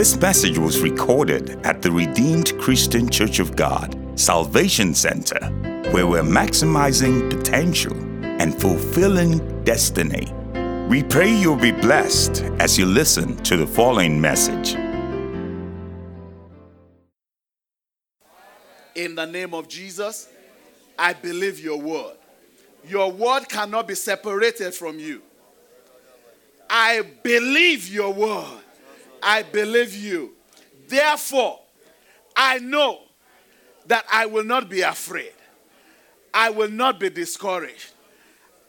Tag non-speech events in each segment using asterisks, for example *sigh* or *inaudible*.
This message was recorded at the Redeemed Christian Church of God, Salvation Center, where we're maximizing potential and fulfilling destiny. We pray you'll be blessed as you listen to the following message. In the name of Jesus, I believe your word. Your word cannot be separated from you. I believe your word. I believe you. Therefore, I know that I will not be afraid. I will not be discouraged.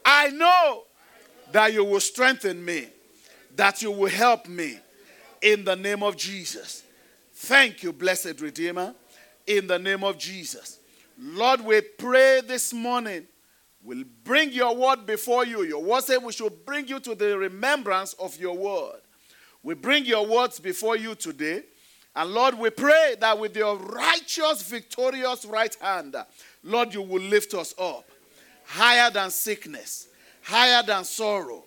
I know that you will strengthen me, that you will help me in the name of Jesus. Thank you, blessed Redeemer, in the name of Jesus. Lord, we pray this morning. We'll bring your word before you. Your word said we should bring you to the remembrance of your word. We bring your words before you today. And Lord, we pray that with your righteous, victorious right hand, Lord, you will lift us up higher than sickness, higher than sorrow,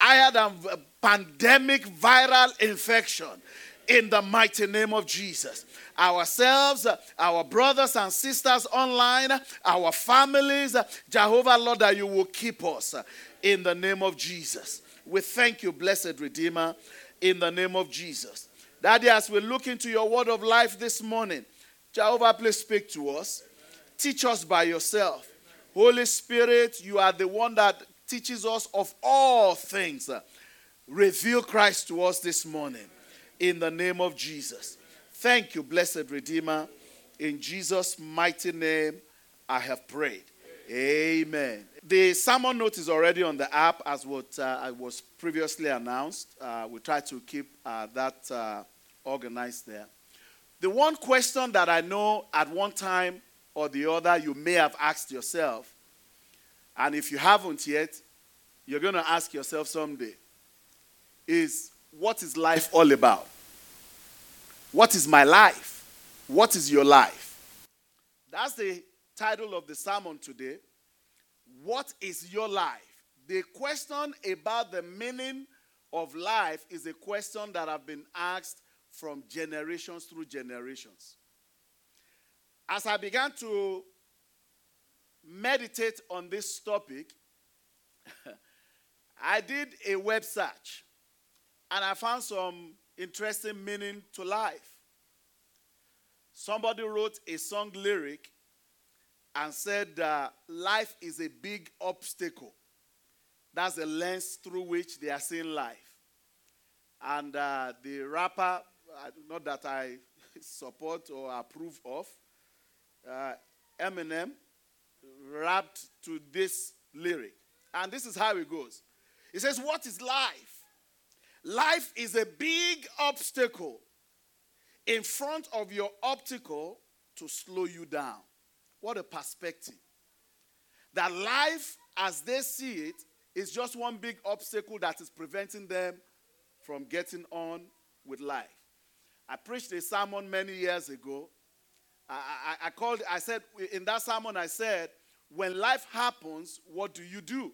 higher than pandemic viral infection in the mighty name of Jesus. Ourselves, our brothers and sisters online, our families, Jehovah, Lord, that you will keep us in the name of Jesus. We thank you, blessed Redeemer, in the name of Jesus. Daddy, as we look into your word of life this morning, Jehovah, please speak to us. Teach us by yourself. Holy Spirit, you are the one that teaches us of all things. Reveal Christ to us this morning in the name of Jesus. Thank you, blessed Redeemer. In Jesus' mighty name, I have prayed. Amen. The sermon note is already on the app as what uh, was previously announced. Uh, we try to keep uh, that uh, organized there. The one question that I know at one time or the other you may have asked yourself, and if you haven't yet, you're going to ask yourself someday, is what is life all about? What is my life? What is your life? That's the title of the sermon today. What is your life? The question about the meaning of life is a question that have been asked from generations through generations. As I began to meditate on this topic, *laughs* I did a web search and I found some interesting meaning to life. Somebody wrote a song lyric and said, uh, Life is a big obstacle. That's the lens through which they are seeing life. And uh, the rapper, uh, not that I *laughs* support or approve of, uh, Eminem, rapped to this lyric. And this is how it goes. It says, What is life? Life is a big obstacle in front of your optical to slow you down. What a perspective. That life, as they see it, is just one big obstacle that is preventing them from getting on with life. I preached a sermon many years ago. I, I, I called, I said, in that sermon, I said, when life happens, what do you do?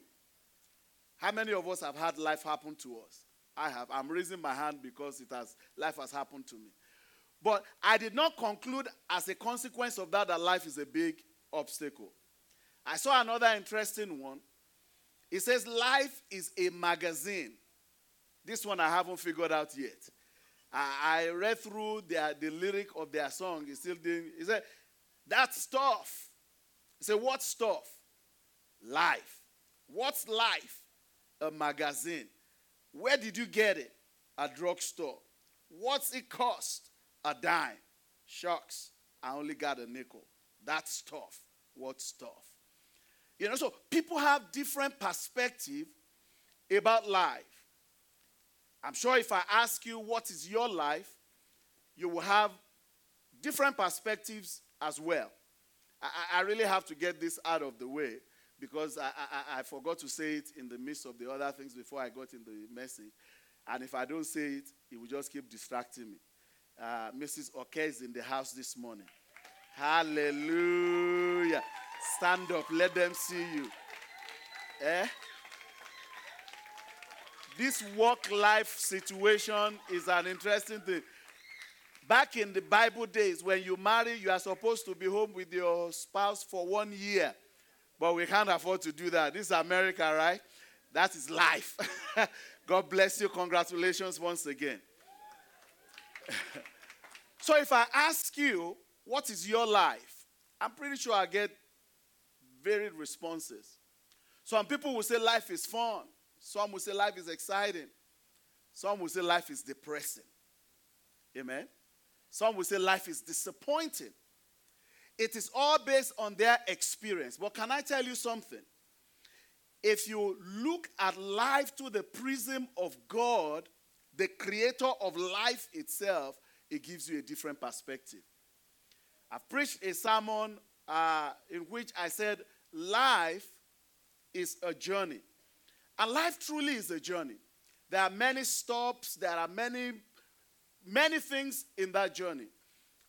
How many of us have had life happen to us? I have. I'm raising my hand because it has life has happened to me. But I did not conclude as a consequence of that that life is a big obstacle. I saw another interesting one. It says life is a magazine. This one I haven't figured out yet. I, I read through their, the lyric of their song. He still didn't. He said, that stuff. He said, what stuff? Life. What's life? A magazine. Where did you get it? A drugstore. What's it cost? A dime. Shucks. I only got a nickel. That's tough. What stuff? You know, so people have different perspective about life. I'm sure if I ask you what is your life, you will have different perspectives as well. I, I really have to get this out of the way because I, I, I, forgot to say it in the midst of the other things before I got in the message. And if I don't say it, it will just keep distracting me. Uh, Mrs. Oke is in the house this morning. Hallelujah. Stand up, let them see you. Eh? This work life situation is an interesting thing. Back in the Bible days, when you marry, you are supposed to be home with your spouse for one year. But we can't afford to do that. This is America, right? That is life. *laughs* God bless you. Congratulations once again. *laughs* so, if I ask you, what is your life? I'm pretty sure I get varied responses. Some people will say life is fun, some will say life is exciting, some will say life is depressing. Amen. Some will say life is disappointing. It is all based on their experience. But can I tell you something? If you look at life through the prism of God, the creator of life itself, it gives you a different perspective. I've preached a sermon uh, in which I said, Life is a journey. And life truly is a journey. There are many stops, there are many, many things in that journey.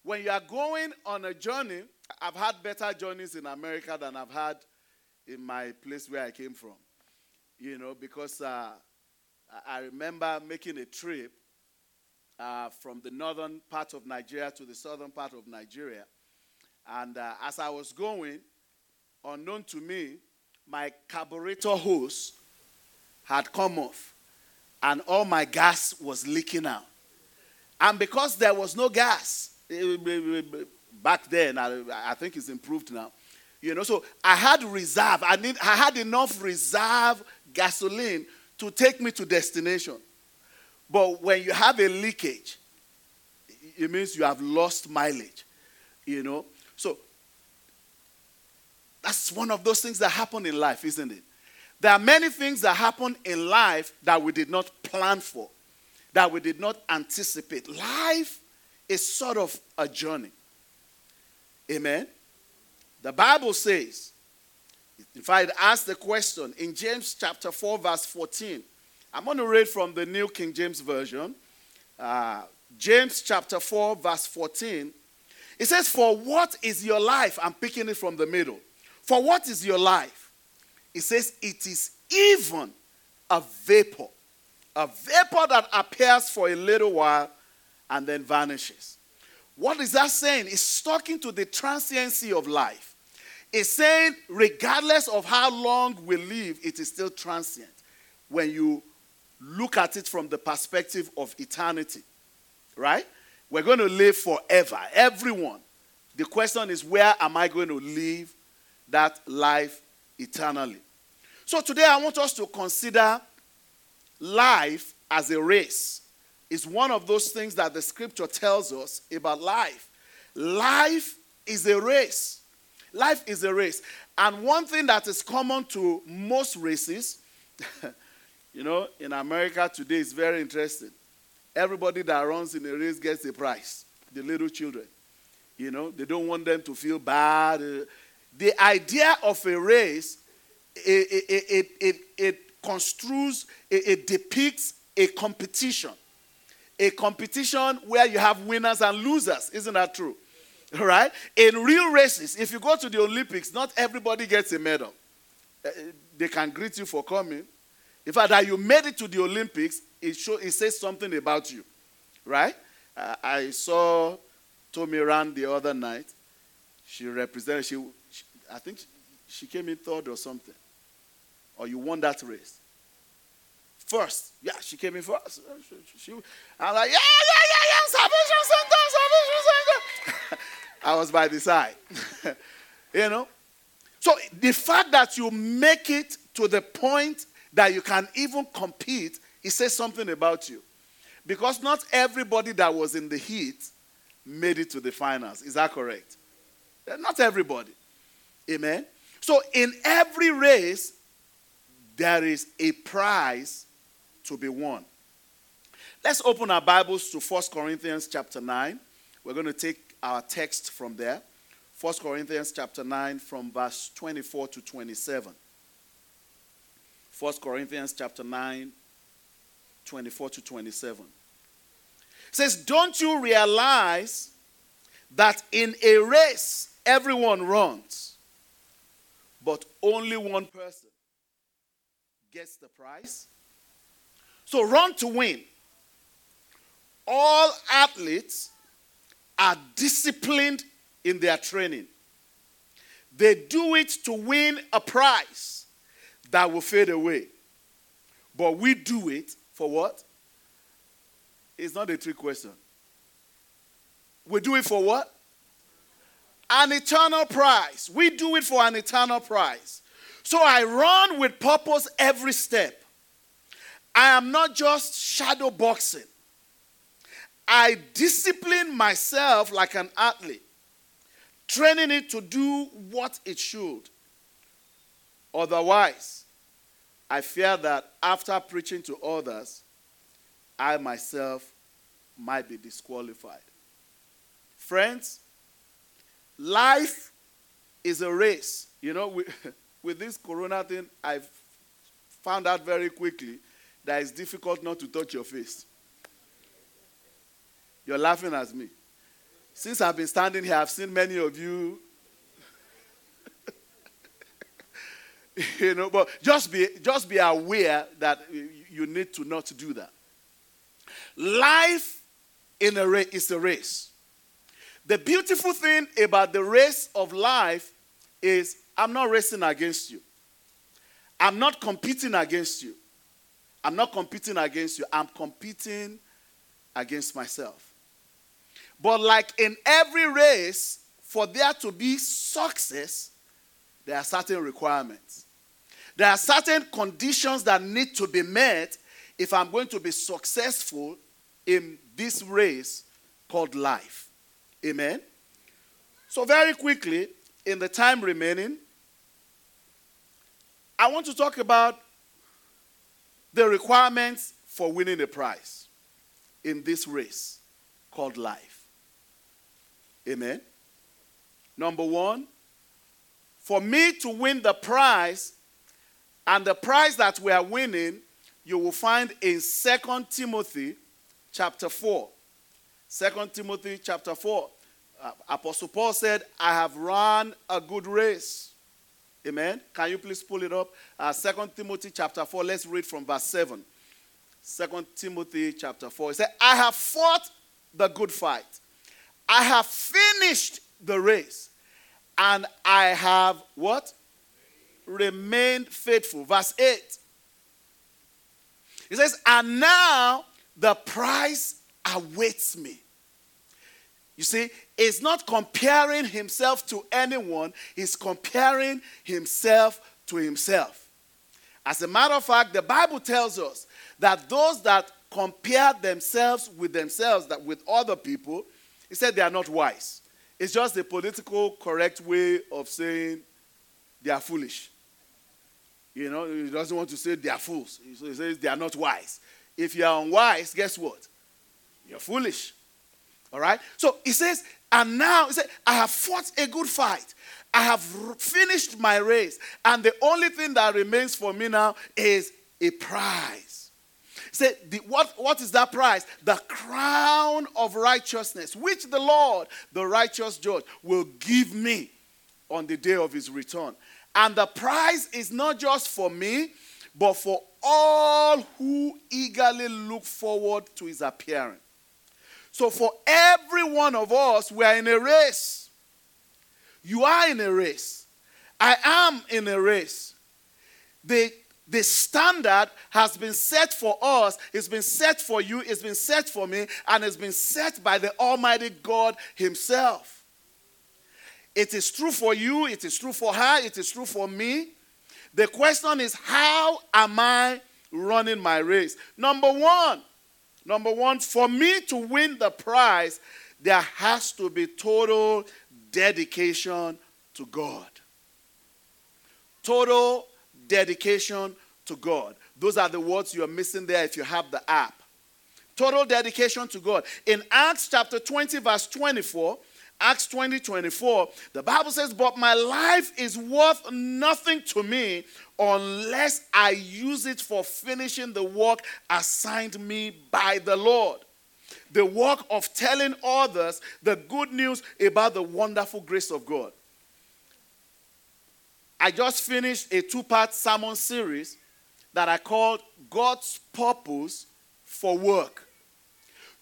When you are going on a journey, I've had better journeys in America than I've had in my place where I came from. You know, because uh, I remember making a trip uh, from the northern part of Nigeria to the southern part of Nigeria. And uh, as I was going, unknown to me, my carburetor hose had come off and all my gas was leaking out. And because there was no gas, eh, eh, eh, back then, I, think it's improved now. You know, so I had reserve. I need I had enough reserve gasoline to take me to destination. But when you have a leakage, it means you have lost mileage. You know? So that's one of those things that happen in life, isn't it? There are many things that happen in life that we did not plan for, that we did not anticipate. Life is sort of a journey. Amen. The Bible says, in fact, ask the question in James chapter 4, verse 14. I'm going to read from the New King James Version. Uh, James chapter 4, verse 14. It says, For what is your life? I'm picking it from the middle. For what is your life? It says, It is even a vapor. A vapor that appears for a little while and then vanishes. What is that saying? It's talking to the transiency of life. It's saying, regardless of how long we live, it is still transient when you look at it from the perspective of eternity. Right? We're going to live forever. Everyone. The question is, where am I going to live that life eternally? So today I want us to consider life as a race is one of those things that the scripture tells us about life. Life is a race. Life is a race. And one thing that is common to most races, *laughs* you know, in America today is very interesting. Everybody that runs in a race gets a prize, the little children. You know, they don't want them to feel bad. The idea of a race, it, it, it, it, it construes, it, it depicts a competition a competition where you have winners and losers. Isn't that true? *laughs* Right? In real races, if you go to the Olympics, not everybody gets a medal. Uh, they can greet you for coming. In fact, that you made it to the Olympics, it, show, it says something about you. Right? Uh, I saw Tommy Rand the other night. She represented, she, she I think she, she came in third or something. Or you won that race first. Yeah, she came in first. She, she, I'm like, yeah, yeah, yeah, yeah, salvation center, salvation. I was by the side. *laughs* you know? So the fact that you make it to the point that you can even compete, it says something about you. Because not everybody that was in the heat made it to the finals. Is that correct? Eh, not everybody. Amen. So in every race, there is a prize to be won. Let's open our Bibles to 1 Corinthians chapter 9. We're going to take our text from there. 1 Corinthians chapter 9 from verse 24 to 27. 1 Corinthians chapter 9, 24 to 27. It says, Don't you realize that in a race everyone runs, but only one person gets the prize? So run to win. All athletes are disciplined in their training. They do it to win a prize that will fade away. But we do it for what? It's not a trick question. We do it for what? An eternal prize. We do it for an eternal prize. So I run with purpose every step. I am not just shadow boxing. I discipline myself like an athlete, training it to do what it should. Otherwise, I fear that after preaching to others, I myself might be disqualified. Friends, life is a race. You know, *laughs* with, this corona thing, I've found out very quickly that it's difficult not to touch your face. You're laughing at me. Since I've been standing here, I've seen many of you. *laughs* you know, but just be just be aware that you need to not do that. Life in a is a race. The beautiful thing about the race of life is I'm not racing against you. I'm not competing against you. I'm not competing against you. I'm competing against myself. But like in every race, for there to be success, there are certain requirements. There are certain conditions that need to be met if I'm going to be successful in this race called life. Amen. So, very quickly, in the time remaining, I want to talk about the requirements for winning a prize in this race called life. Amen. Number one, for me to win the prize, and the prize that we are winning, you will find in Second Timothy chapter 4. 2 Timothy chapter 4. Uh, Apostle Paul said, I have run a good race. Amen. Can you please pull it up? Uh, 2 Timothy chapter 4. Let's read from verse 7. 2 Timothy chapter 4. He said, I have fought the good fight. I have finished the race and I have what? Remained faithful. Verse 8. He says, And now the prize awaits me. You see, he's not comparing himself to anyone, he's comparing himself to himself. As a matter of fact, the Bible tells us that those that compare themselves with themselves, that with other people, he said they are not wise. It's just a political correct way of saying they are foolish. You know, he doesn't want to say they are fools. So he says they are not wise. If you are unwise, guess what? You're foolish. All right? So he says, and now he said, I have fought a good fight. I have finished my race. And the only thing that remains for me now is a prize Say, what, what is that prize? The crown of righteousness, which the Lord, the righteous judge, will give me on the day of his return. And the prize is not just for me, but for all who eagerly look forward to his appearing. So, for every one of us, we are in a race. You are in a race. I am in a race. The the standard has been set for us, it's been set for you, it's been set for me, and it's been set by the Almighty God Himself. It is true for you, it is true for her, it is true for me. The question is, how am I running my race? Number one, number one, for me to win the prize, there has to be total dedication to God. Total dedication to God. Those are the words you're missing there if you have the app. Total dedication to God. In Acts chapter 20, verse 24, Acts 20, 24, the Bible says, But my life is worth nothing to me unless I use it for finishing the work assigned me by the Lord. The work of telling others the good news about the wonderful grace of God. I just finished a two part sermon series that I called God's Purpose for Work.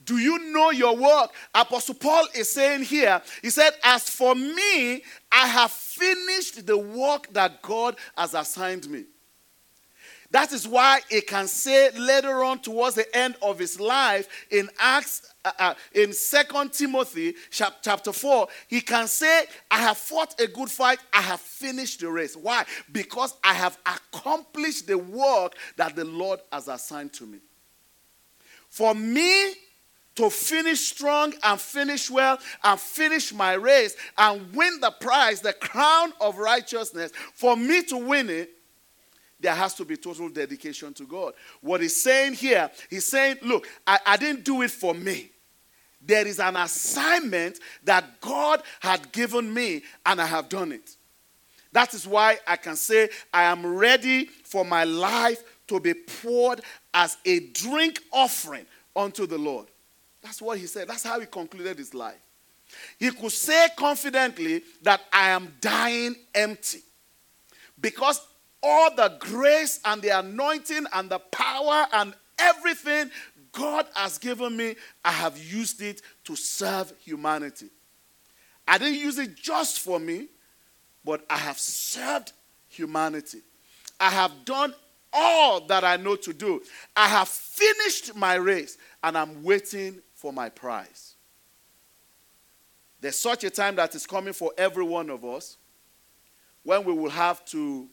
Do you know your work? Apostle Paul is saying here, he said, As for me, I have finished the work that God has assigned me. That is why he can say later on towards the end of his life in Acts, uh, uh, in Second Timothy chapter 4, he can say, I have fought a good fight, I have finished the race. Why? Because I have accomplished the work that the Lord has assigned to me. For me to finish strong and finish well and finish my race and win the prize, the crown of righteousness, for me to win it, there has to be total dedication to God. What he's saying here, he's saying, Look, I, I didn't do it for me. There is an assignment that God had given me, and I have done it. That is why I can say, I am ready for my life to be poured as a drink offering unto the Lord. That's what he said. That's how he concluded his life. He could say confidently that I am dying empty because all the grace and the anointing and the power and everything God has given me, I have used it to serve humanity. I didn't use it just for me, but I have served humanity. I have done all that I know to do. I have finished my race and I'm waiting for my prize. There's such a time that is coming for every one of us when we will have to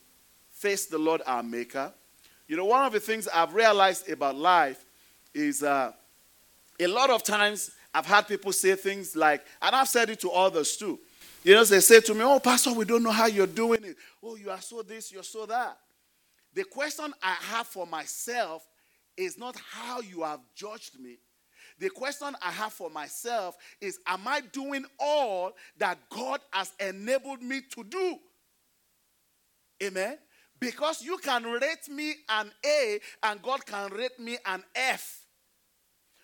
face the Lord our Maker. You know, one of the things I've realized about life is uh, a lot of times I've had people say things like, and I've said it to others too. You know, they say to me, Oh, Pastor, we don't know how you're doing it. Oh, you are so this, you're so that. The question I have for myself is not how you have judged me. The question I have for myself is Am I doing all that God has enabled me to do? Amen. Because you can rate me an A and God can rate me an F.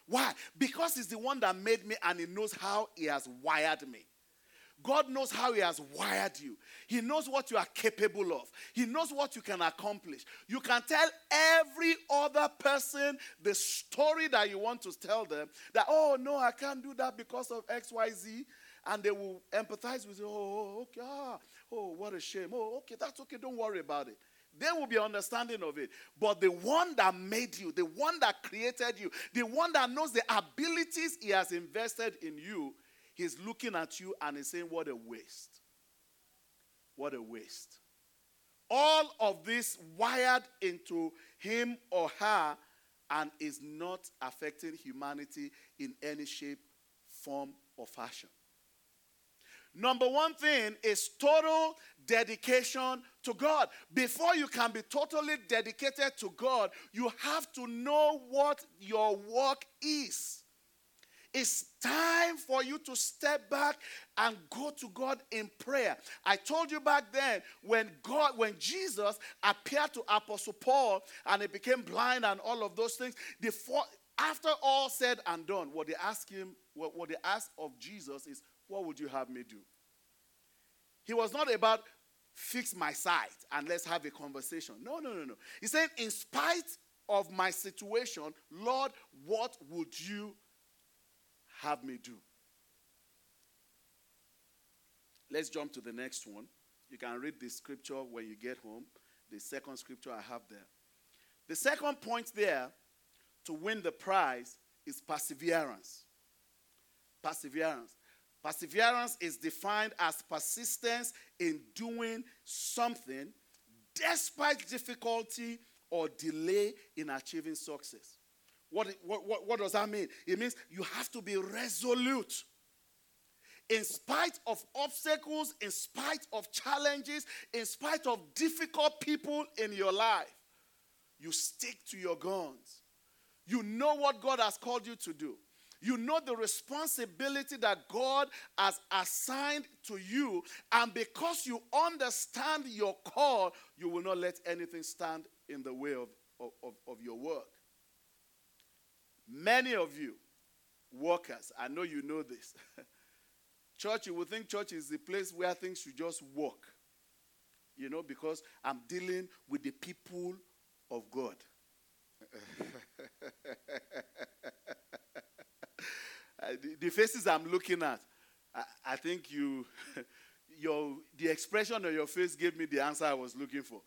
Why? Because He's the one that made me and He knows how He has wired me. God knows how He has wired you. He knows what you are capable of. He knows what you can accomplish. You can tell every other person the story that you want to tell them that, oh, no, I can't do that because of XYZ. And they will empathize with you. Oh, okay. Ah, oh, what a shame. Oh, okay, that's okay. Don't worry about it. They will be understanding of it. But the one that made you, the one that created you, the one that knows the abilities he has invested in you, he's looking at you and he's saying, What a waste. What a waste. All of this wired into him or her and is not affecting humanity in any shape, form, or fashion. Number one thing is total dedication to God. Before you can be totally dedicated to God, you have to know what your work is. It's time for you to step back and go to God in prayer. I told you back then when God, when Jesus appeared to Apostle Paul and he became blind and all of those things, before, after all said and done, what they asked him, what, what they asked of Jesus is, What would you have me do? He was not about fix my sight and let's have a conversation. No, no, no, no. He said, In spite of my situation, Lord, what would you have me do. Let's jump to the next one. You can read the scripture when you get home. The second scripture I have there. The second point there to win the prize is perseverance. Perseverance. Perseverance is defined as persistence in doing something despite difficulty or delay in achieving success. What, what, what, does that mean? It means you have to be resolute. In spite of obstacles, in spite of challenges, in spite of difficult people in your life, you stick to your guns. You know what God has called you to do. You know the responsibility that God has assigned to you. And because you understand your call, you will not let anything stand in the way of, of, of your work. Many of you, workers, I know you know this. *laughs* church, you would think church is the place where things should just work. You know, because I'm dealing with the people of God. *laughs* Uh, the, the, faces I'm looking at, I, I think you, *laughs* your, the expression on your face gave me the answer I was looking for.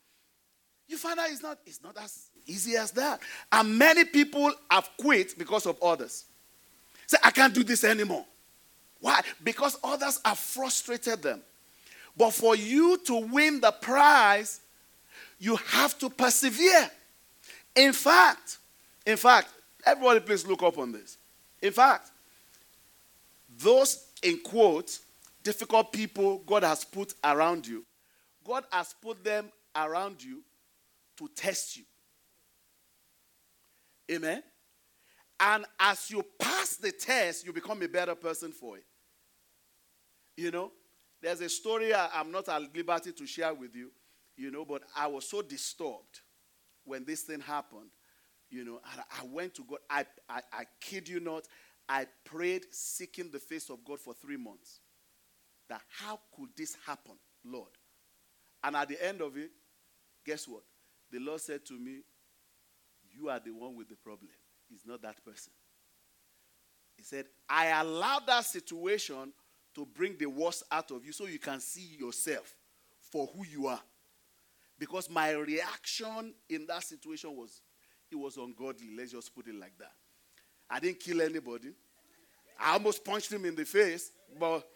You find out it's not, it's not as easy as that. And many people have quit because of others. Say, I can't do this anymore. Why? Because others have frustrated them. But for you to win the prize, you have to persevere. In fact, in fact, everybody please look up on this. In fact, those in quotes, difficult people God has put around you, God has put them around you to test you. Amen. And as you pass the test, you become a better person for it. You know, there's a story I, am not at liberty to share with you, you know, but I was so disturbed when this thing happened, you know, and I went to God. I, I, I kid you not, I prayed seeking the face of God for three months. That how could this happen, Lord? And at the end of it, guess what? The Lord said to me, You are the one with the problem. It's not that person. He said, I allowed that situation to bring the worst out of you so you can see yourself for who you are. Because my reaction in that situation was, it was ungodly. Let's just put it like that. I didn't kill anybody. I almost punched him in the face, but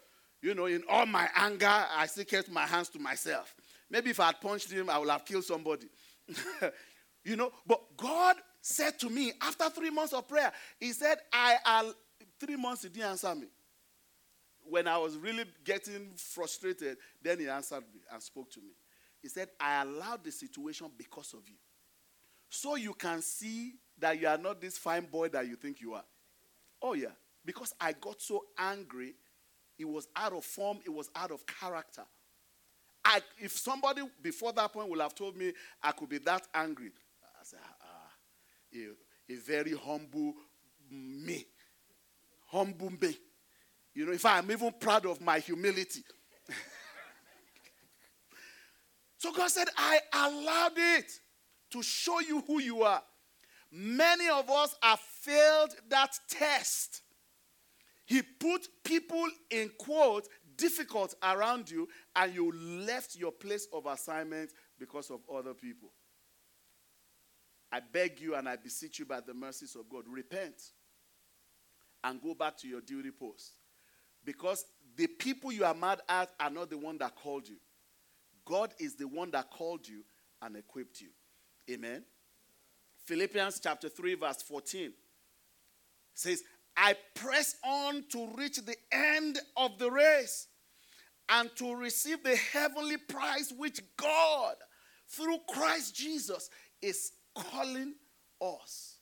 you know, in all my anger, I still kept my hands to myself. Maybe if I had punched him, I would have killed somebody. *laughs* you know, but God said to me after three months of prayer, He said, I, I three months He didn't answer me when I was really getting frustrated, then he answered me and spoke to me. He said, I allowed the situation because of you. So you can see that you are not this fine boy that you think you are. Oh, yeah. Because I got so angry, it was out of form, it was out of character. I, if somebody before that point would have told me I could be that angry, I said, ah, a, a very humble me. Humble me. You know, if I'm even proud of my humility. *laughs* so God said, I allowed it to show you who you are. Many of us have failed that test. He put people in quote difficult around you, and you left your place of assignment because of other people. I beg you and I beseech you by the mercies of God, repent and go back to your duty post. Because the people you are mad at are not the one that called you. God is the one that called you and equipped you. Amen. Philippians chapter 3, verse 14 says, I press on to reach the end of the race and to receive the heavenly prize which God, through Christ Jesus, is calling us.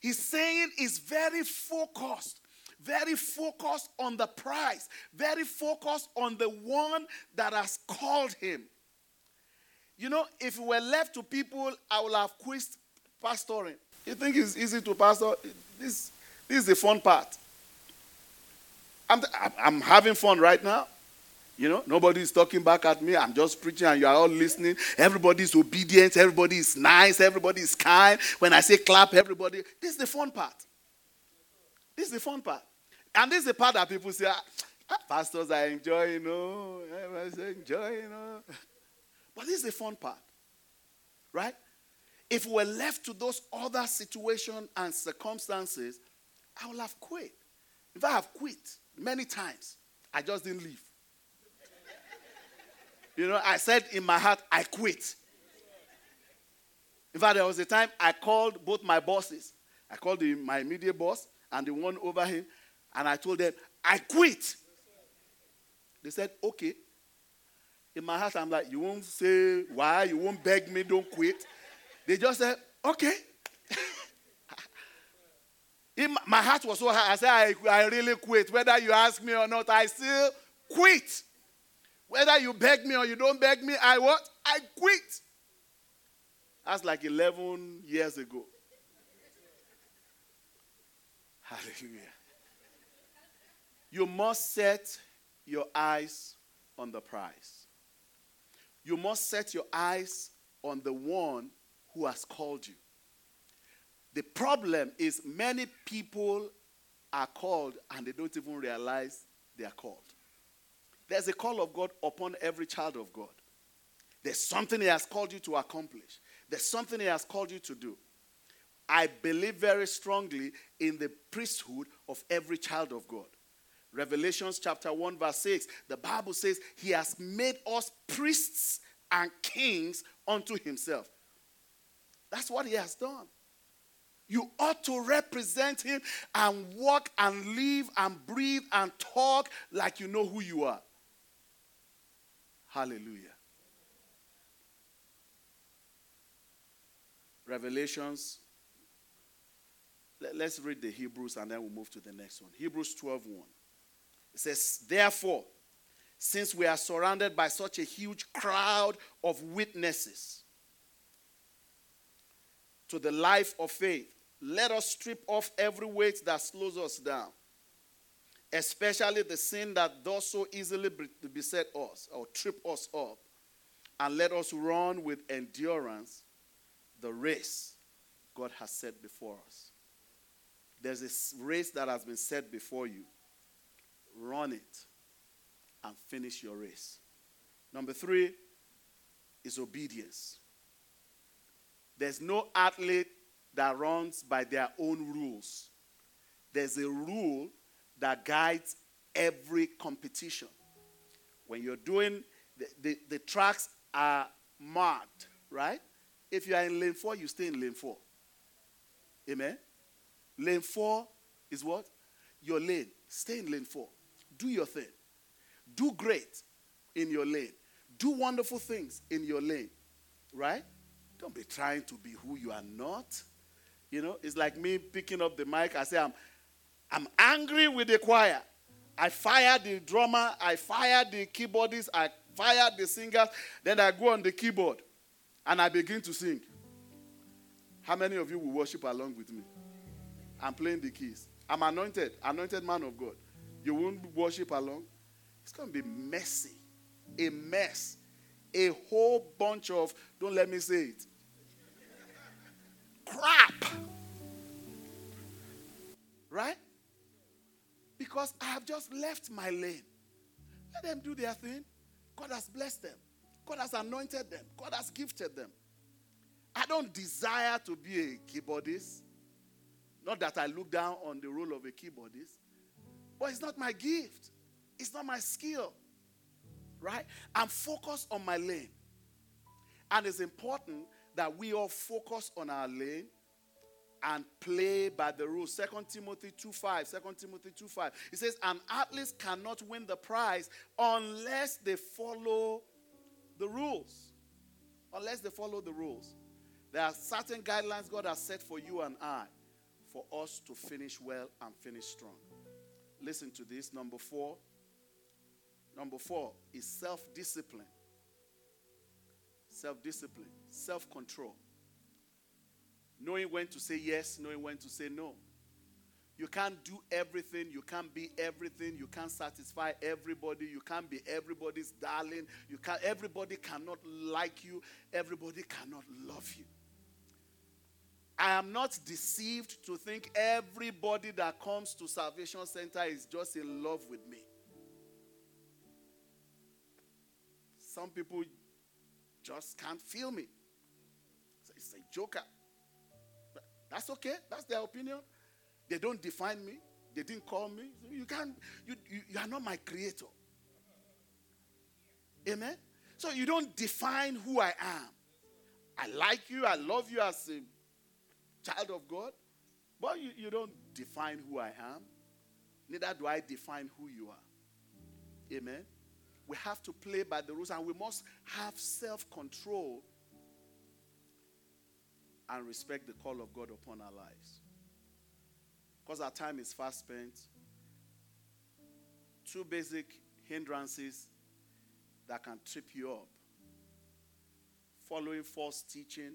He's saying he's very focused very focused on the prize, very focused on the one that has called him. You know, if we were left to people, I would have quit pastoring. You think it's easy to pastor? This, this is the fun part. I'm, I'm having fun right now. You know, nobody is talking back at me. I'm just preaching and you are all listening. Everybody is obedient. Everybody is nice. Everybody is kind. When I say clap, everybody. This is the fun part. This is the fun part. And this is the part that people say, ah, ah pastors are enjoying, know, everyone's enjoying, you *laughs* know. But this is the fun part, right? If we were left to those other situations and circumstances, I would have quit. If I have quit many times, I just didn't leave. you know, I said in my heart, I quit. In fact, there was a time I called both my bosses. I called the, my immediate boss and the one over him. And I told them, I quit. They said, okay. In my heart, I'm like, you won't say why, you won't beg me, don't quit. They just said, okay. *laughs* In my heart was so high. I said, I, I really quit. Whether you ask me or not, I still quit. Whether you beg me or you don't beg me, I what? I quit. That's like 11 years ago. *laughs* Hallelujah. You must set your eyes on the prize. You must set your eyes on the one who has called you. The problem is, many people are called and they don't even realize they are called. There's a call of God upon every child of God. There's something He has called you to accomplish, there's something He has called you to do. I believe very strongly in the priesthood of every child of God. Revelations chapter 1, verse 6, the Bible says, He has made us priests and kings unto Himself. That's what He has done. You ought to represent Him and walk and live and breathe and talk like you know who you are. Hallelujah. Revelations. Let's read the Hebrews and then we'll move to the next one. Hebrews 12 1. It says, Therefore, since we are surrounded by such a huge crowd of witnesses to the life of faith, let us strip off every weight that slows us down, especially the sin that does so easily beset us or trip us up, and let us run with endurance the race God has set before us. There's a race that has been set before you. Run it and finish your race. Number three is obedience. There's no athlete that runs by their own rules. There's a rule that guides every competition. When you're doing, the, the, the tracks are marked, right? If you are in lane four, you stay in lane four. Amen? Lane four is what? Your lane. Stay in lane four. Do your thing. Do great in your lane. Do wonderful things in your lane. Right? Don't be trying to be who you are not. You know, it's like me picking up the mic. I say, I'm, I'm angry with the choir. I fire the drummer, I fire the keyboardist, I fire the singers. then I go on the keyboard and I begin to sing. How many of you will worship along with me? I'm playing the keys. I'm anointed, anointed man of God. You won't worship along? It's going to be messy, a mess, a whole bunch of, don't let me say it, crap. Right? Because I have just left my lane. Let them do their thing. God has blessed them. God has anointed them. God has gifted them. I don't desire to be a keyboardist. Not that I look down on the role of a keyboardist, but it's not my gift. It's not my skill. Right? I'm focused on my lane. And it's important that we all focus on our lane and play by the rules. Second Timothy 2.5. 2 Timothy 2.5. It says, an athlete cannot win the prize unless they follow the rules. Unless they follow the rules. There are certain guidelines God has set for you and I for us to finish well and finish strong. Listen to this. Number four. Number four is self discipline. Self discipline, self control. Knowing when to say yes, knowing when to say no. You can't do everything. You can't be everything. You can't satisfy everybody. You can't be everybody's darling. You can't, everybody cannot like you. Everybody cannot love you. I am not deceived to think everybody that comes to Salvation Center is just in love with me. Some people just can't feel me. It's a joker. That's okay. That's their opinion. They don't define me. They didn't call me. You can't, you, you, you are not my creator. Amen? So you don't define who I am. I like you, I love you as a child of God, but you, you don't define who I am. Neither do I define who you are. Amen? We have to play by the rules and we must have self control and respect the call of God upon our lives. Because our time is fast spent. Two basic hindrances that can trip you up following false teaching.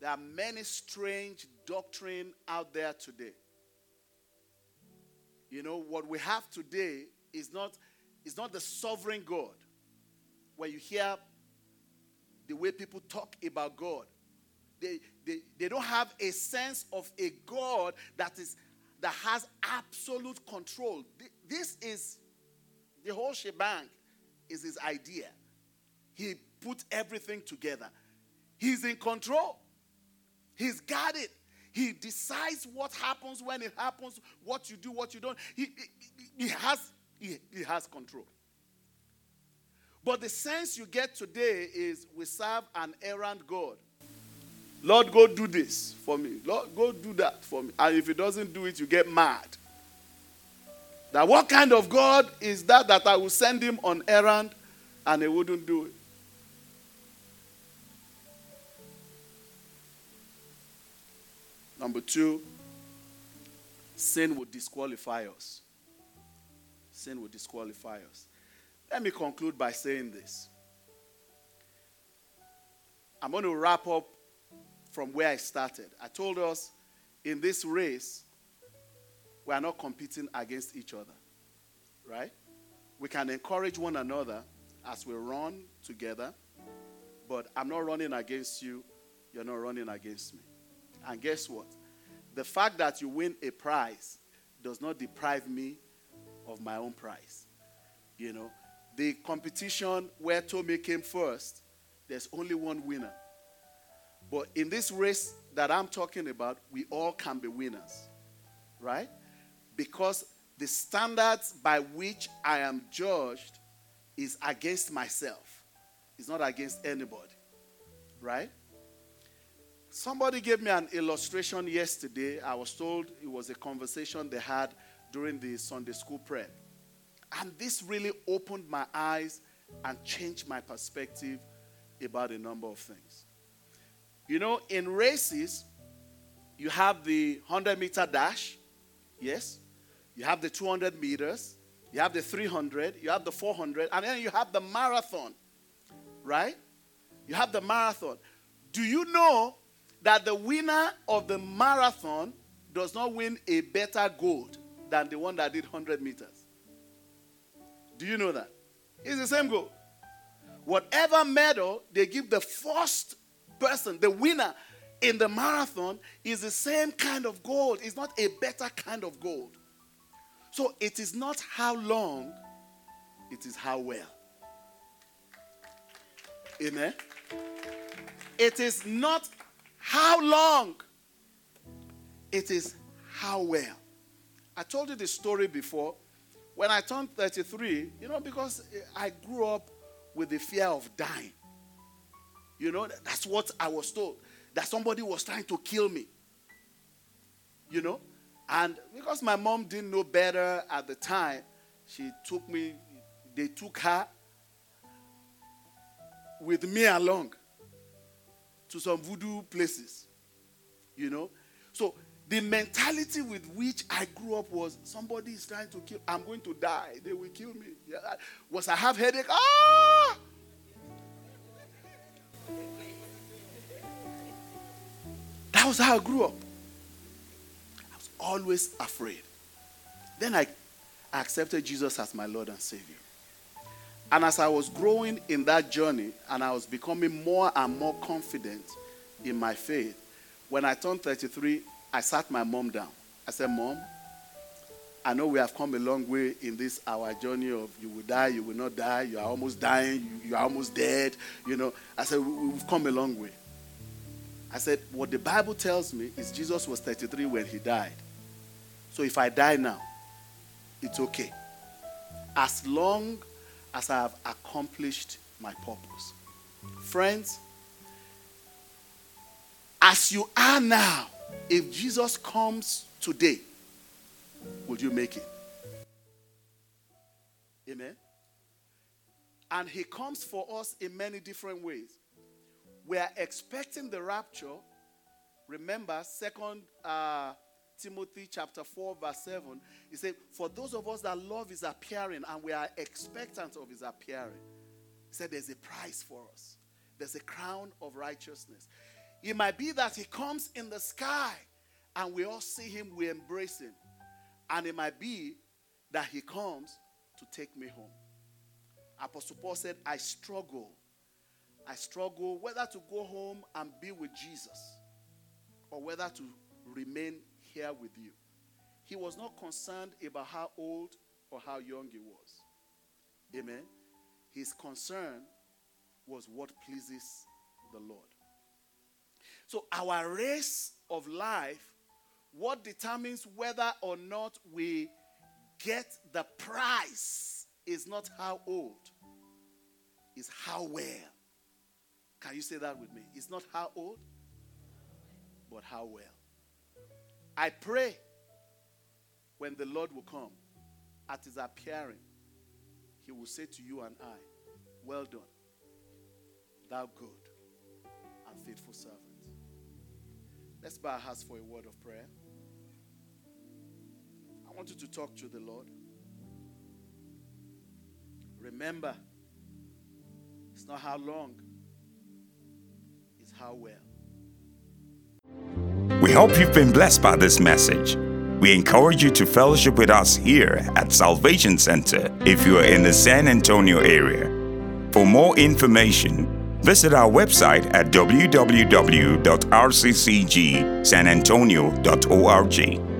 There are many strange doctrine out there today. You know, what we have today is not, is not the sovereign God. Where you hear the way people talk about God, they, they, they don't have a sense of a God that is that has absolute control. This is the whole shebang, is his idea. He put everything together. He's in control. He's got it. He decides what happens when it happens, what you do, what you don't. He, he, he has, he, he has control. But the sense you get today is we serve an errant God. Lord, go do this for me. Lord, go do that for me. And if he doesn't do it, you get mad. That what kind of God is that that I will send him on errand and he wouldn't do it? Number two, sin would disqualify us. Sin would disqualify us. Let me conclude by saying this. I'm going to wrap up from where I started. I told us in this race, we are not competing against each other, right? We can encourage one another as we run together, but I'm not running against you, you're not running against me. And guess what? The fact that you win a prize does not deprive me of my own price. You know, the competition where Tommy came first, there's only one winner. But in this race that I'm talking about, we all can be winners, right? Because the standards by which I am judged is against myself, it's not against anybody, right? Somebody gave me an illustration yesterday. I was told it was a conversation they had during the Sunday school prep. And this really opened my eyes and changed my perspective about a number of things. You know, in races, you have the 100 meter dash, yes. You have the 200 meters, you have the 300, you have the 400, and then you have the marathon, right? You have the marathon. Do you know that the winner of the marathon does not win a better gold than the one that did 100 meters? Do you know that? It's the same goal. Whatever medal they give the first person, the winner in the marathon, is the same kind of gold. It's not a better kind of gold. So it is not how long, it is how well. Amen. It is not how long, it is how well. I told you the story before. When I turned 33, you know, because I grew up with the fear of dying. You know, that's what I was told. That somebody was trying to kill me. You know? And because my mom didn't know better at the time, she took me, they took her with me along to some voodoo places. You know? So the mentality with which I grew up was somebody is trying to kill, I'm going to die. They will kill me. Was I have headache? Ah! That was how I grew up. I was always afraid. Then I accepted Jesus as my Lord and Savior. And as I was growing in that journey and I was becoming more and more confident in my faith, when I turned 33, I sat my mom down. I said, Mom, I know we have come a long way in this our journey of you will die, you will not die, you are almost dying, you, you are almost dead. You know, I said, We've come a long way. I said, What the Bible tells me is Jesus was 33 when he died. So if I die now, it's okay. As long as I have accomplished my purpose. Friends, as you are now, if Jesus comes today, would you make it? Amen. And he comes for us in many different ways we are expecting the rapture. Remember, Second uh, Timothy chapter 4, verse 7. He said, For those of us that love is appearing and we are expectant of his appearing, he said, There's a prize for us. There's a crown of righteousness. It might be that he comes in the sky and we all see him, we embrace him. And it might be that he comes to take me home. Apostle Paul said, I struggle I struggle whether to go home and be with Jesus or whether to remain here with you. he was not concerned about how old or how young he was. Amen. His concern was what pleases the Lord. So, our race of life, what determines whether or not we get the prize is not how old, is how well. Can you say that with me? It's not how old, but how well. I pray when the Lord will come at his appearing, he will say to you and I, Well done, thou good and faithful servant. Let's bow our hearts for a word of prayer. I want you to talk to the Lord. Remember, it's not how long, it's how well. We hope you've been blessed by this message. We encourage you to fellowship with us here at Salvation Center if you are in the San Antonio area. For more information, visit our website at www.rccgsanantonio.org.